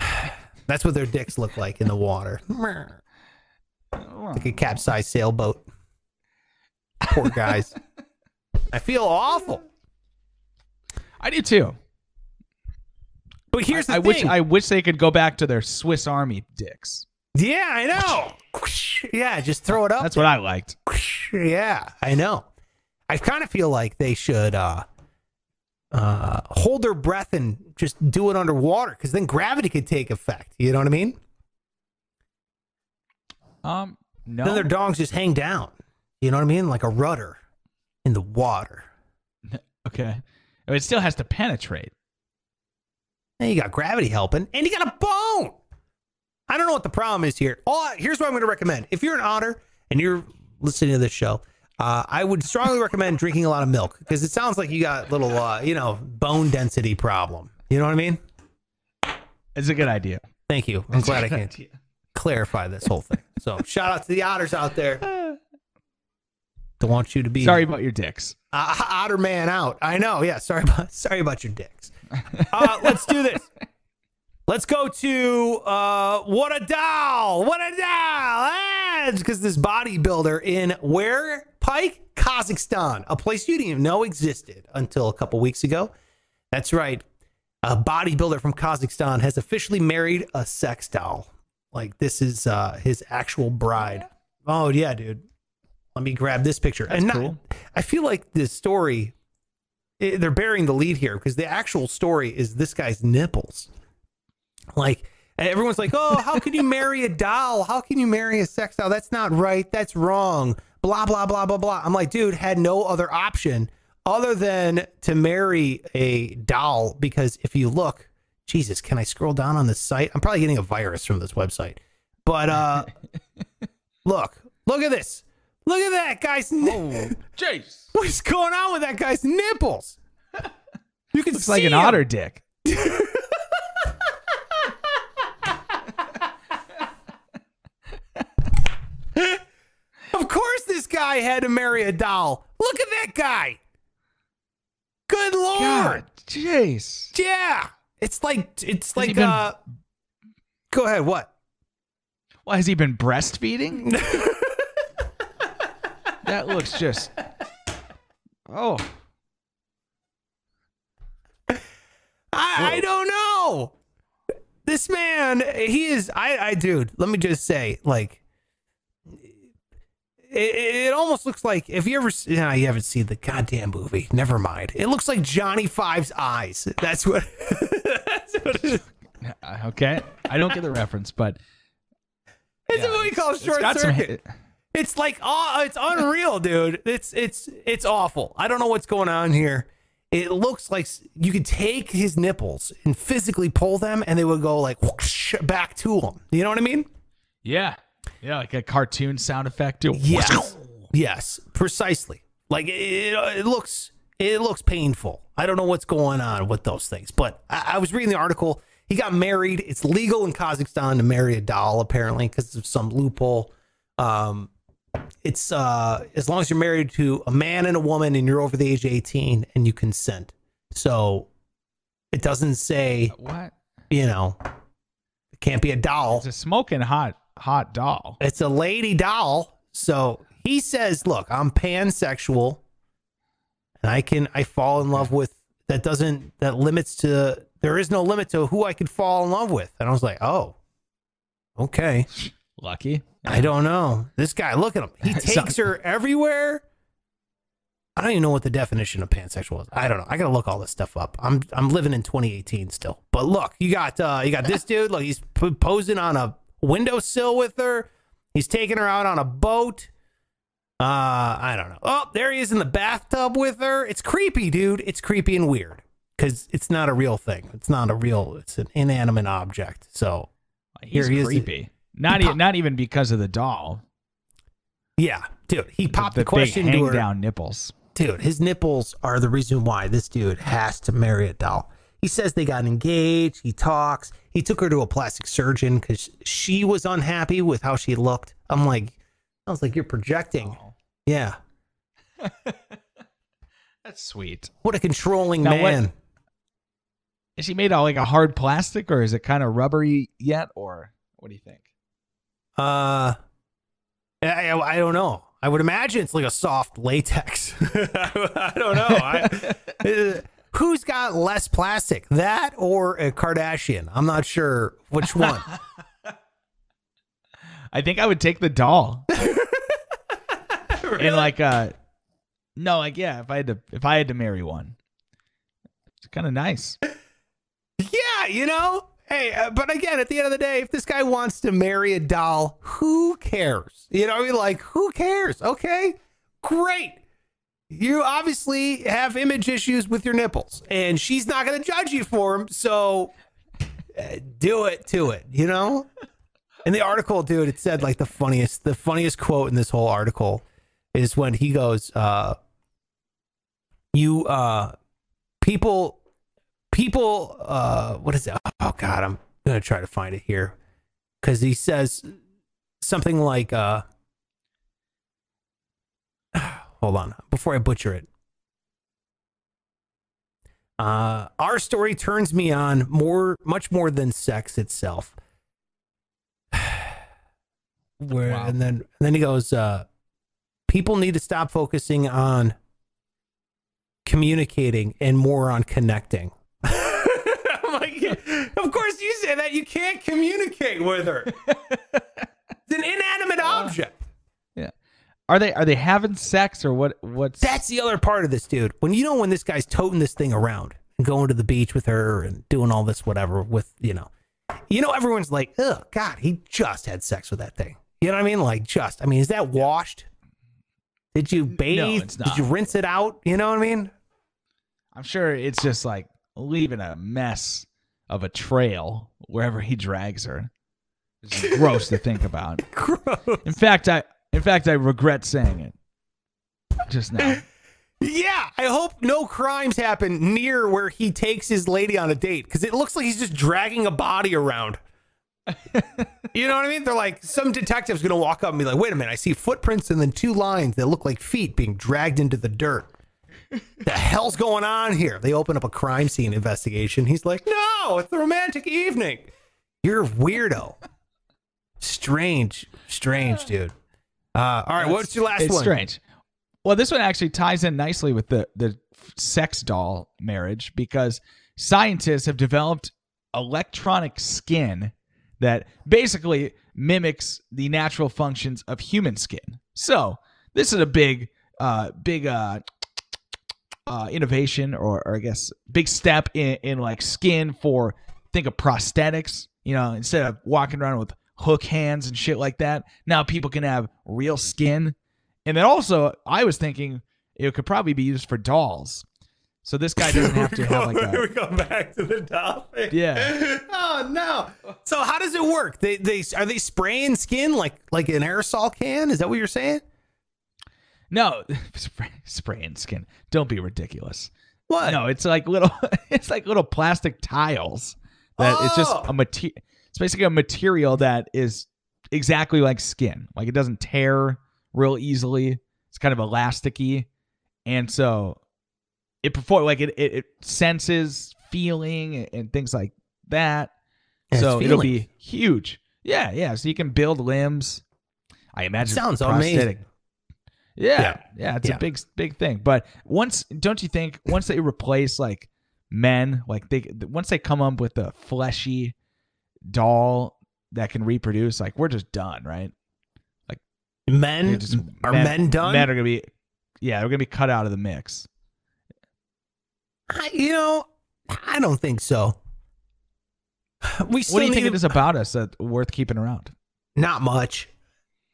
That's what their dicks look like in the water. like a capsized sailboat. Poor guys. I feel awful. I do too. But here's the I thing. wish I wish they could go back to their Swiss Army dicks. yeah, I know. Yeah, just throw it up. That's what I liked. Yeah, I know. I kind of feel like they should uh, uh, hold their breath and just do it underwater because then gravity could take effect. You know what I mean? Um, no. Then their dongs just hang down. You know what I mean? Like a rudder in the water. okay. It still has to penetrate. And you got gravity helping, and you got a bone. I don't know what the problem is here. All here's what I'm going to recommend: if you're an otter and you're listening to this show, uh, I would strongly recommend drinking a lot of milk because it sounds like you got little, uh, you know, bone density problem. You know what I mean? It's a good idea. Thank you. I'm glad I can clarify this whole thing. So shout out to the otters out there. Don't want you to be Sorry about your dicks. uh, otter man out. I know. Yeah. Sorry about sorry about your dicks. Uh, let's do this. Let's go to uh, what a doll! What a doll! Because this bodybuilder in where Pike, Kazakhstan, a place you didn't even know existed until a couple weeks ago. That's right. A bodybuilder from Kazakhstan has officially married a sex doll. Like this is uh, his actual bride. Oh yeah, dude. Let me grab this picture. That's and not- cool. I feel like this story eh, they're bearing the lead here because the actual story is this guy's nipples. Like everyone's like, "Oh, how can you marry a doll? How can you marry a sex doll? That's not right. That's wrong." Blah blah blah blah blah. I'm like, dude, had no other option other than to marry a doll because if you look, Jesus, can I scroll down on this site? I'm probably getting a virus from this website. But uh look, look at this. Look at that guy's ni- Jeez. What's going on with that guy's nipples? You can Looks see like an 'em. otter dick. Of course, this guy had to marry a doll. Look at that guy. Good lord. God, jeez. Yeah. It's like it's he like been- uh. Go ahead. What? Well, has he been breastfeeding? That looks just. Oh, I, I don't know. This man, he is. I, I, dude. Let me just say, like, it, it almost looks like if you ever, no, you haven't seen the goddamn movie. Never mind. It looks like Johnny Five's eyes. That's what. that's what okay. I don't get the reference, but It's Yeah, a movie called Short got some. It's like oh, it's unreal, dude. It's it's it's awful. I don't know what's going on here. It looks like you could take his nipples and physically pull them, and they would go like whoosh back to him. You know what I mean? Yeah, yeah, like a cartoon sound effect too. Yes, yes, precisely. Like it, it looks it looks painful. I don't know what's going on with those things, but I, I was reading the article. He got married. It's legal in Kazakhstan to marry a doll, apparently, because of some loophole. Um, it's uh, as long as you're married to a man and a woman and you're over the age of 18 and you consent. So it doesn't say, What? you know, it can't be a doll. It's a smoking hot, hot doll. It's a lady doll. So he says, "Look, I'm pansexual, and I can I fall in love with that doesn't that limits to there is no limit to who I could fall in love with. And I was like, oh, okay. Lucky. I don't know. This guy, look at him. He So- takes her everywhere. I don't even know what the definition of pansexual is. I don't know. I gotta look all this stuff up. I'm I'm living in 2018 still. But look, you got uh you got this dude. Look, he's p- posing on a windowsill with her. He's taking her out on a boat. Uh, I don't know. Oh, there he is in the bathtub with her. It's creepy, dude. It's creepy and weird because it's not a real thing. It's not a real. It's an inanimate object. So He's Here he is. creepy. Not He e- not even because of the doll. yeah, dude. He popped the, the big question to hang her. down nipples. dude, his nipples are the reason why this dude has to marry a doll. He says they got engaged. He talks. He took her to a plastic surgeon because she was unhappy with how she looked. I'm like, I was like, you're projecting. Oh. Yeah. That's sweet. What a controlling Now man. Is she made out like a hard plastic, or is it kind of rubbery yet, or what do you think? Uh, I, I, don't know. I would imagine it's like a soft latex. I don't know. I, uh, who's got less plastic, that or a Kardashian? I'm not sure which one. I think I would take the doll. And like uh no, like yeah, if I had to if I had to marry one. It's kind of nice. Yeah, you know. Hey, uh, but again, at the end of the day, if this guy wants to marry a doll, who cares? You know, I mean, like, who cares? Okay, great. You obviously have image issues with your nipples, and she's not going to judge you for them. So, uh, do it to it. You know. In the article, dude, it said like the funniest, the funniest quote in this whole article is when he goes, uh, "You, uh, people." People uh what is it? Oh god i'm gonna try to find it here. Because he says something like uh hold on before i butcher it. Uh our story turns me on more much more than sex itself. Where Wow. and then and then he goes uh people need to stop focusing on communicating and more on connecting. I'm like, of say that you can't communicate with her. it's an inanimate uh, object. Yeah. Are they are they having sex or what what's That's the other part of this, dude. When you know when this guy's toting this thing around and going to the beach with her and doing all this whatever with you know, you know everyone's like, oh God, he just had sex with that thing. You know what I mean? Like just. I mean, is that washed? Did you bathe? it's Did you rinse it out? You know what I mean? I'm sure it's just like leaving a mess of a trail wherever he drags her. It's gross to think about. Gross. In fact, I in fact I regret saying it just now. Yeah, I hope no crimes happen near where he takes his lady on a date because it looks like he's just dragging a body around. you know what I mean? They're like, some detective's gonna walk up and be like, wait a minute, I see footprints and then two lines that look like feet being dragged into the dirt. The hell's going on here? They open up a crime scene investigation. He's like, no, it's a romantic evening. You're a weirdo. Strange, strange, dude. Uh, all right, what's your last it's one? strange. Well, this one actually ties in nicely with the the sex doll marriage because scientists have developed electronic skin that basically mimics the natural functions of human skin. So this is a big, uh, big uh, uh, innovation, or, or I guess big step in, in like skin for think of prosthetics. You know, instead of walking around with hook hands and shit like that, now people can have real skin. And then also, I was thinking it could probably be used for dolls. So this guy doesn't have to have like Here we go back to the dolphin. Yeah. Oh no. So how does it work? They they are they spraying skin like like an aerosol can? Is that what you're saying? No spray, spraying skin. Don't be ridiculous. What? No, it's like little it's like little plastic tiles that it's just Oh. a material. It's basically a material that is exactly like skin. Like it doesn't tear real easily. It's kind of elasticy, and so it perform like it it, it senses feeling and, and things like that. So it'll be huge. Yeah, yeah. So you can build limbs. I imagine Sounds prosthetic- amazing. Yeah, Yeah. yeah, it's Yeah. a big, big thing. But once, don't you think, once they replace like men like they once they come up with a fleshy doll that can reproduce, like we're just done, right? Like men just- are men, done? Men are gonna be, yeah, they're gonna be cut out of the mix. I, you know, I don't think so. We still What do you think it is about us that worth keeping around? Not much.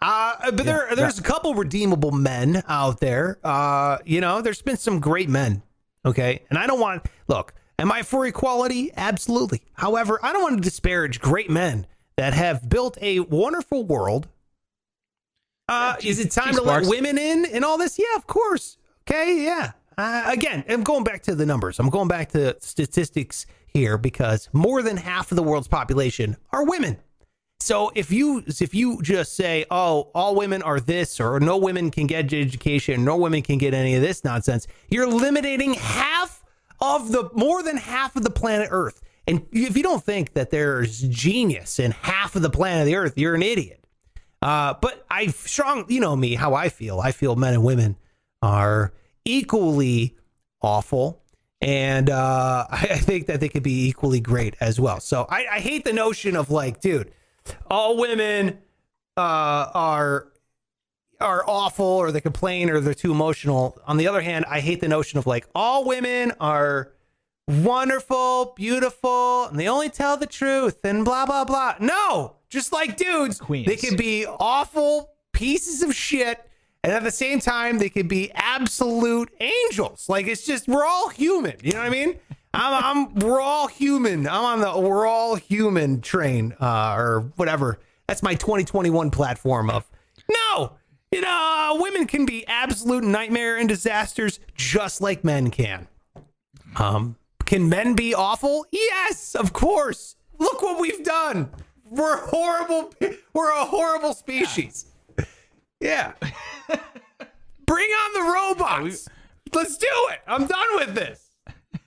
Uh, but there, Yeah, there's a couple redeemable men out there. Uh, you know, there's been some great men. Okay, and I don't want look. Am I for equality? Absolutely. However, I don't want to disparage great men that have built a wonderful world. Uh, Yeah, is it time to let women in and all this? Yeah, of course. Okay, yeah. Uh, again, I'm going back to the numbers. I'm going back to statistics here because more than half of the world's population are women. So if you if you just say, "Oh, all women are this," or "No women can get education," "No women can get any of this nonsense," you're eliminating half of the more than half of the planet Earth. And if you don't think that there's genius in half of the planet the Earth, you're an idiot. Uh, but I strong, you know me, how I feel. I feel men and women are equally awful, and uh, I, I think that they could be equally great as well. So I, I hate the notion of like, dude, all women uh, are are awful, or they complain, or they're too emotional. On the other hand, I hate the notion of like all women are wonderful, beautiful, and they only tell the truth, and blah blah blah. No, just like dudes, Queens. they could be awful pieces of shit. And at the same time, they could be absolute angels. Like it's just we're all human. You know what I mean? I'm, I'm we're all human. I'm on the we're all human train, uh, or whatever. That's my 2021 platform of no. You know, uh, women can be absolute nightmare and disasters just like men can. Um, can men be awful? Yes, of course. Look what we've done. We're horrible. We're a horrible species. Yeah. Bring on the robots. Let's do it. I'm done with this.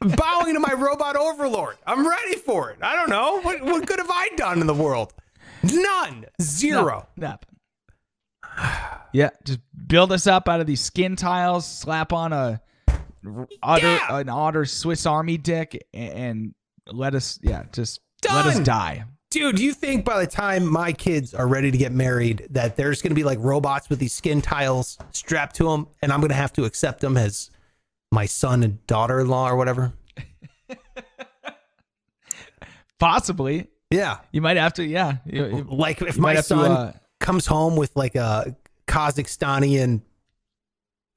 I'm bowing to my robot overlord. I'm ready for it. I don't know. What, what good have I done in the world? None. Zero. Nothing. Yeah, just build us up out of these skin tiles, slap on a otter, Yeah. an otter Swiss Army dick, and, and let us, yeah, just let us die. Dude, you think by the time my kids are ready to get married that there's going to be like robots with these skin tiles strapped to them and I'm going to have to accept them as my son and daughter-in-law or whatever? Possibly, Yeah. you might have to. Yeah, you, you- Like if my have to, son uh, comes home with like a Kazakhstanian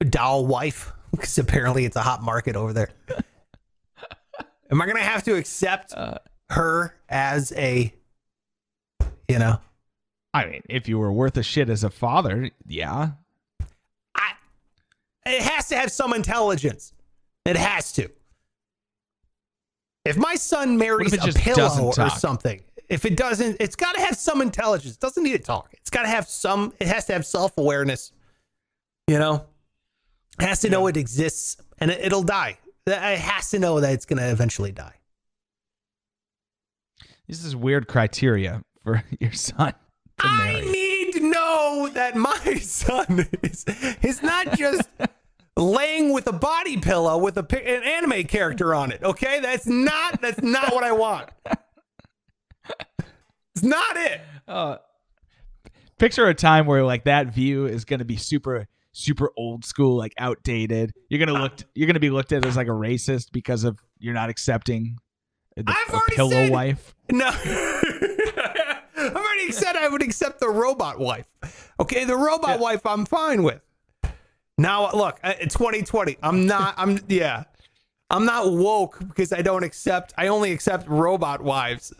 doll wife because apparently it's a hot market over there. Am I going to have to accept Uh, her as a you know, I mean, if you were worth a shit as a father, yeah. It has to have some intelligence. It has to. If my son marries a pillow or something, if it doesn't, it's got to have some intelligence. It doesn't need to talk. It's got to have some. It has to have self awareness. You know, it has to know it exists and it, it'll die. It has to know that it's going to eventually die. This is weird criteria for your son to I need to know that my son is is not just laying with a body pillow with a an anime character on it. Okay, that's not that's not what I want. It's not it. Uh, picture a time where like that view is going to be super super old school like outdated you're gonna look you're gonna be looked at as like a racist because of you're not accepting the I've already pillow said- wife No, I've already said I would accept the robot wife. Okay, the robot wife I'm fine with. Now look, uh, it's 2020. I'm not. I'm yeah. I'm not woke because I don't accept. I only accept robot wives.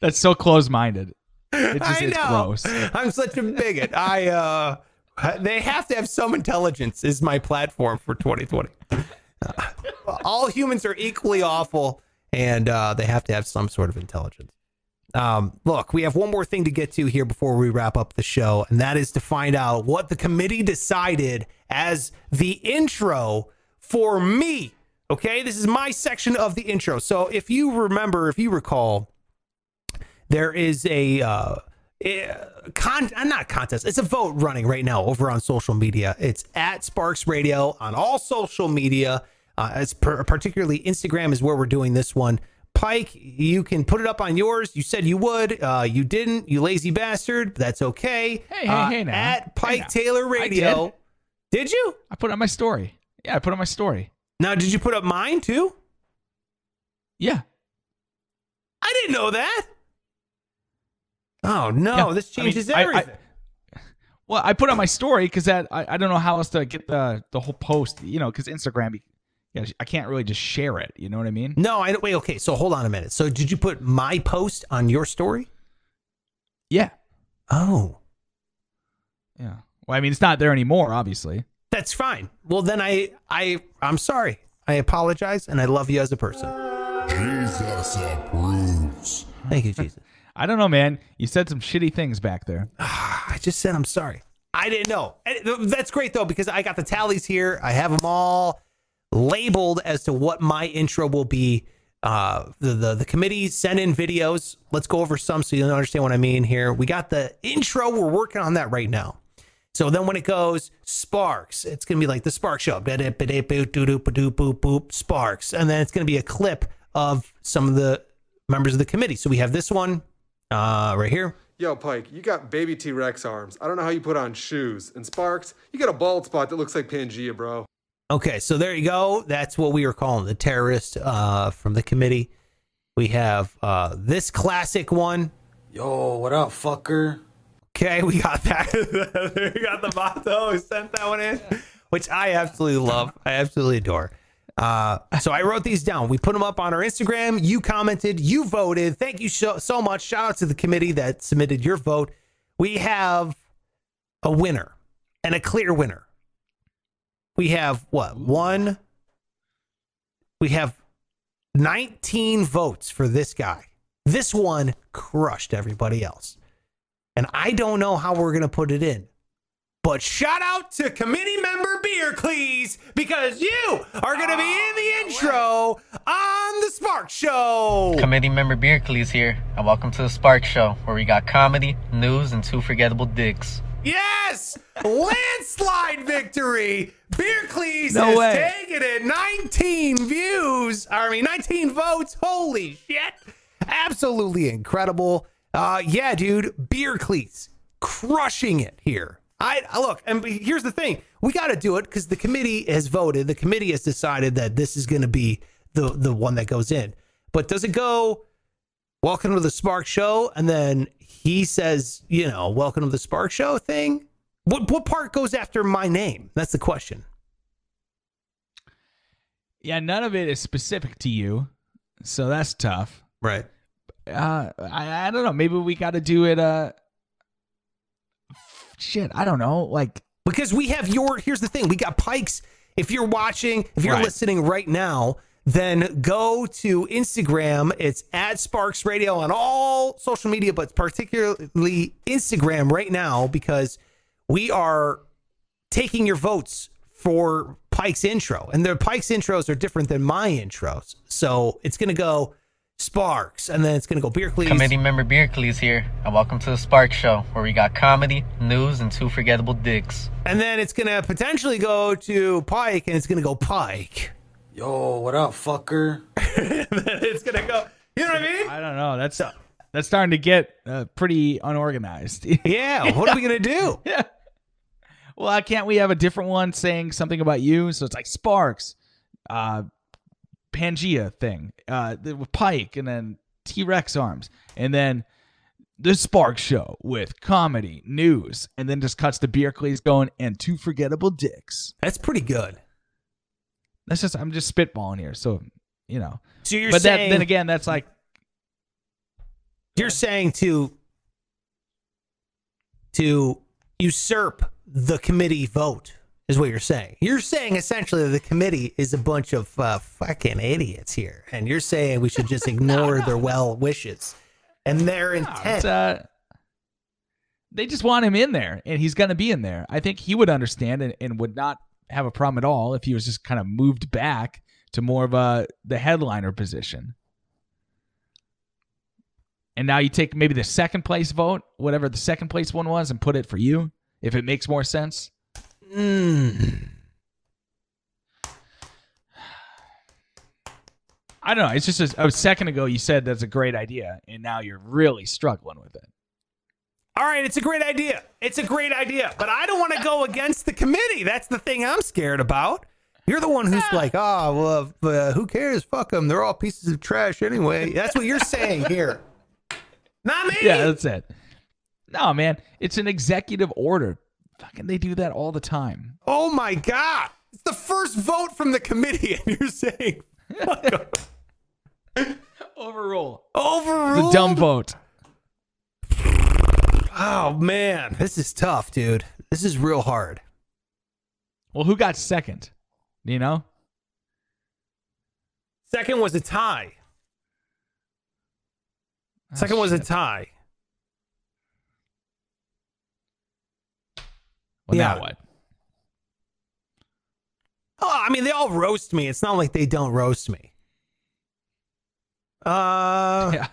that's so close-minded it just I it's know. gross I'm such a bigot. I uh they have to have some intelligence is my platform for 2020. Uh, all humans are equally awful and uh they have to have some sort of intelligence. Um look, we have one more thing to get to here before we wrap up the show and that is to find out what the committee decided as the intro for me. Okay? This is my section of the intro. So if you remember, if you recall, there is a uh, eh, con uh, not contest it's a vote running right now over on social media it's at sparks radio on all social media Uh, per, particularly Instagram is where we're doing this one. Pike, you can put it up on yours. You said you would. Uh, you didn't. You lazy bastard. That's okay. Hey, hey, Uh, hey now. At Hey Pike now. Taylor Radio. Did you? I put up my story. Yeah, I put up my story. Now, did you put up mine too? Yeah. I didn't know that. Oh no, Yeah, this I mean, changes I- I- everything. Well, I put on my story because that I, I don't know how else to get the the whole post. You know, because Instagram, you know, I can't really just share it. You know what I mean? no, I don't. wait. Okay, so hold on a minute. So, did you put my post on your story? Yeah. Oh, Yeah. Well, I mean, it's not there anymore, obviously. that's fine. Well, then I, I, I'm sorry. I apologize, and I love you as a person. Jesus approves. Thank you, Jesus. I don't know, man. You said some shitty things back there. I just said I'm sorry. I didn't know. That's great though because I got the tallies here. I have them all labeled as to what my intro will be. Uh, the the the committee sent in videos. Let's go over some so you understand what I mean here. We got the intro. We're working on that right now. So then when it goes Sparks, it's gonna be like the Spark Show. Sparks, and then it's gonna be a clip of some of the members of the committee. So we have this one uh, right here. Yo, Pike, you got baby T Rex arms. I don't know how you put on shoes. And Sparks, you got a bald spot that looks like Pangea, bro. Okay, so there you go. That's what we were calling the terrorist uh, from the committee. We have uh, this classic one. Yo, what up, fucker? Okay, we got that. we got the motto. We sent that one in, which I absolutely love. I absolutely adore. Uh, so I wrote these down. We put them up on our Instagram. You commented. You voted. Thank you so, so much. Shout out to the committee that submitted your vote. We have a winner and a clear winner. We have what? One. We have 19 votes for this guy. This one crushed everybody else. And I don't know how we're going to put it in. But shout out to committee member Beerclees because you are going to be in the ah, intro on the Spark Show. Committee member Beercles here, and welcome to the Spark Show, where we got comedy, news, and two forgettable dicks. Yes! Landslide victory! Beerclees No has way. taken it. 19 views. I mean, 19 votes. Holy shit. Absolutely incredible. Uh, yeah, dude. Beerclees crushing it here. I I- look, and here's the thing: we got to do it because the committee has voted. The committee has decided that this is going to be the the one that goes in. But does it go? Welcome to the Spark Show, and then he says, you know, welcome to the Spark Show thing. What what part goes after my name? That's the question. Yeah, none of it is specific to you, so that's tough. Right. Uh, I, I don't know. Maybe we got to do it. Uh, shit, I don't know. Like, Because we have your here's the thing, we got Pikes. If you're watching, if you're Right. listening right now, then go to Instagram. It's at Sparks Radio on all social media, but particularly Instagram right now, because we are taking your votes for Pike's intro. And the Pike's intros are different than my intros. So it's gonna go Sparks, and then it's gonna go Beerclees. Committee member Beercles here, and welcome to the Spark Show, where we got comedy, news, and two forgettable dicks. And then it's gonna potentially go to Pike, and it's gonna go Pike. Yo, what up, fucker? it's gonna go. You know what I mean? I don't know. That's uh, that's starting to get uh, pretty unorganized. Yeah. What are we gonna do? yeah. Well, can't we have a different one saying something about you? So it's like Sparks, uh, Pangea thing, uh, the Pike, and then T Rex arms, and then the Spark Show with comedy, news, and then just cuts the beer cleats going and two forgettable dicks. That's pretty good. That's just I'm just spitballing here, so you know. So you're but that, saying then again, that's like you're saying to to usurp the committee vote is what you're saying. You're saying essentially that the committee is a bunch of uh, fucking idiots here, and you're saying we should just ignore their well wishes and their intent. It's, uh, they just want him in there, and he's going to be in there. I think he would understand and, and would not have a problem at all if he was just kind of moved back to more of a the headliner position. And now you take maybe the second place vote, whatever the second place one was, and put it for you, if it makes more sense. Mm. I don't know. It's just a, a second ago you said that's a great idea, and now you're really struggling with it. All right, it's a great idea. It's a great idea, but I don't want to go against the committee. That's the thing I'm scared about. You're the one who's like, oh, well, uh, who cares? Fuck them. They're all pieces of trash anyway. That's what you're saying here. Not me. Yeah, that's it. No, man, it's an executive order. Fucking, they do that all the time. Oh my god! It's the first vote from the committee, and you're saying Overrule. overruled. The dumb vote. Oh man, this is tough, dude. This is real hard. Well, who got second? You know? Second was a tie. Oh, Second was a tie. Well, Yeah. now what? Oh, I mean, they all roast me. It's not like they don't roast me. Uh, Yeah.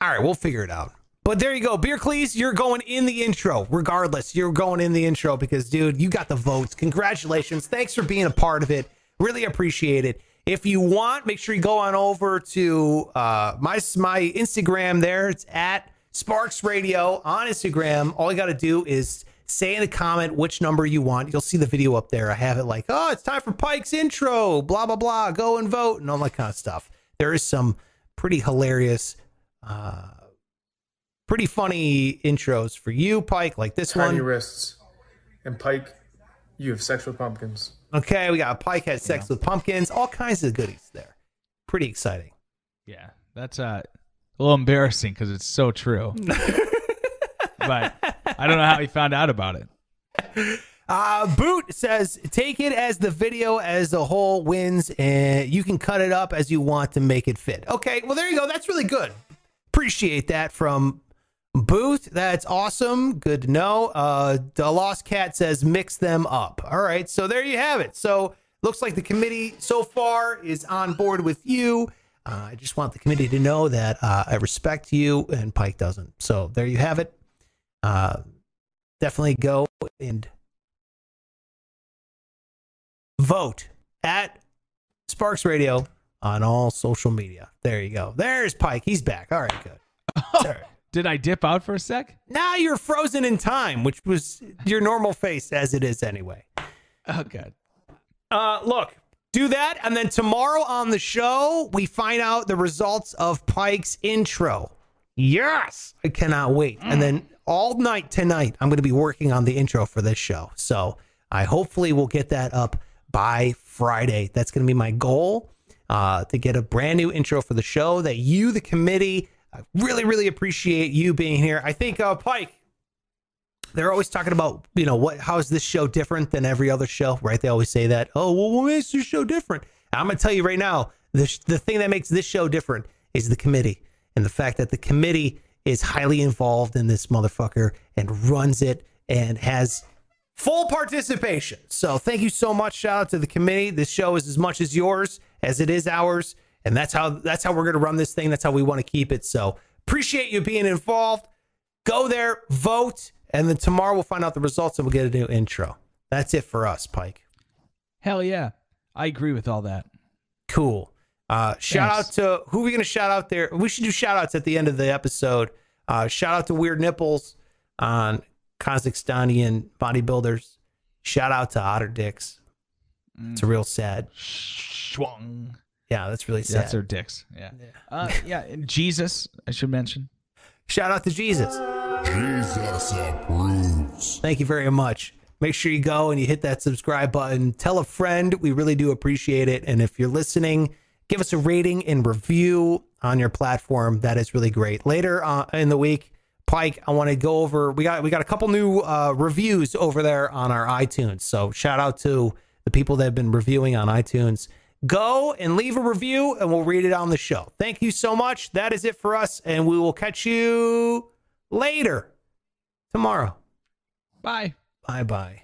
all right, we'll figure it out. But there you go, Beer Cleese. You're going in the intro, regardless. You're going in the intro because, dude, you got the votes. Congratulations! Thanks for being a part of it. Really appreciate it. If you want, make sure you go on over to uh, my my Instagram. There, it's at Sparks Radio on Instagram. All you got to do is say in the comment which number you want. You'll see the video up there. I have it like, oh, it's time for Pike's intro. Blah blah blah. Go and vote and all that kind of stuff. There is some pretty hilarious. Uh, pretty funny intros for you, Pike, like this Tiny one. Your wrists. And Pike, you have sex with pumpkins. Okay, we got Pike had sex with pumpkins, all kinds of goodies there. Pretty exciting. Yeah. That's uh, a little embarrassing because it's so true. but I don't know how he found out about it. Uh, Boot says, take it as the video as a whole wins, and you can cut it up as you want to make it fit. Okay, well, there you go. That's really good. Appreciate that from Booth. That's awesome. Good to know. Uh, the Lost Cat says, mix them up. All right, so there you have it. So looks like the committee so far is on board with you. Uh, I just want the committee to know that uh, I respect you and Pike doesn't. So there you have it. Uh, definitely go and vote at Sparks Radio on all social media. There you go. There's Pike. He's back. All right, good. All right. Did I dip out for a sec? Now you're frozen in time, which was your normal face as it is anyway. Oh, good. Uh, look, do that, and then tomorrow on the show we find out the results of Pike's intro. Yes, I cannot wait. And then all night tonight, I'm going to be working on the intro for this show. So I hopefully will get that up by Friday. That's going to be my goal uh, to get a brand new intro for the show that you, the committee, I really, really appreciate you being here. I think uh, Pike, they're always talking about you know what how is this show different than every other show right? They always say that oh well what makes this show different? I'm gonna tell you right now the, the thing that makes this show different is the committee and the fact that the committee is highly involved in this motherfucker and runs it and has full participation. So thank you so much. Shout out to the committee. This show is as much as yours as it is ours and that's how that's how we're gonna run this thing that's how we want to keep it so appreciate you being involved go there, vote, and then tomorrow we'll find out the results and we'll get a new intro. That's it for us, Pike. Hell yeah. I agree with all that. Cool. Uh, shout Thanks. out to who are we going to shout out there? We should do shout outs at the end of the episode. Uh, shout out to Weird Nipples on Kazakhstanian bodybuilders. Shout out to Otter Dicks. It's a real sad. Schwung. Yeah, that's really sad. That's their dicks. Yeah. Uh, yeah. And Jesus, I should mention. Shout out to Jesus. Jesus approves. Thank you very much. Make sure you go and you hit that subscribe button. Tell a friend. We really do appreciate it. And if you're listening, give us a rating and review on your platform. That is really great. Later uh, in the week, Pike, I want to go over. We got we got a couple new uh, reviews over there on our iTunes. So shout out to the people that have been reviewing on iTunes. Go and leave a review, and we'll read it on the show. Thank you so much. That is it for us, and we will catch you later tomorrow. Bye. Bye bye.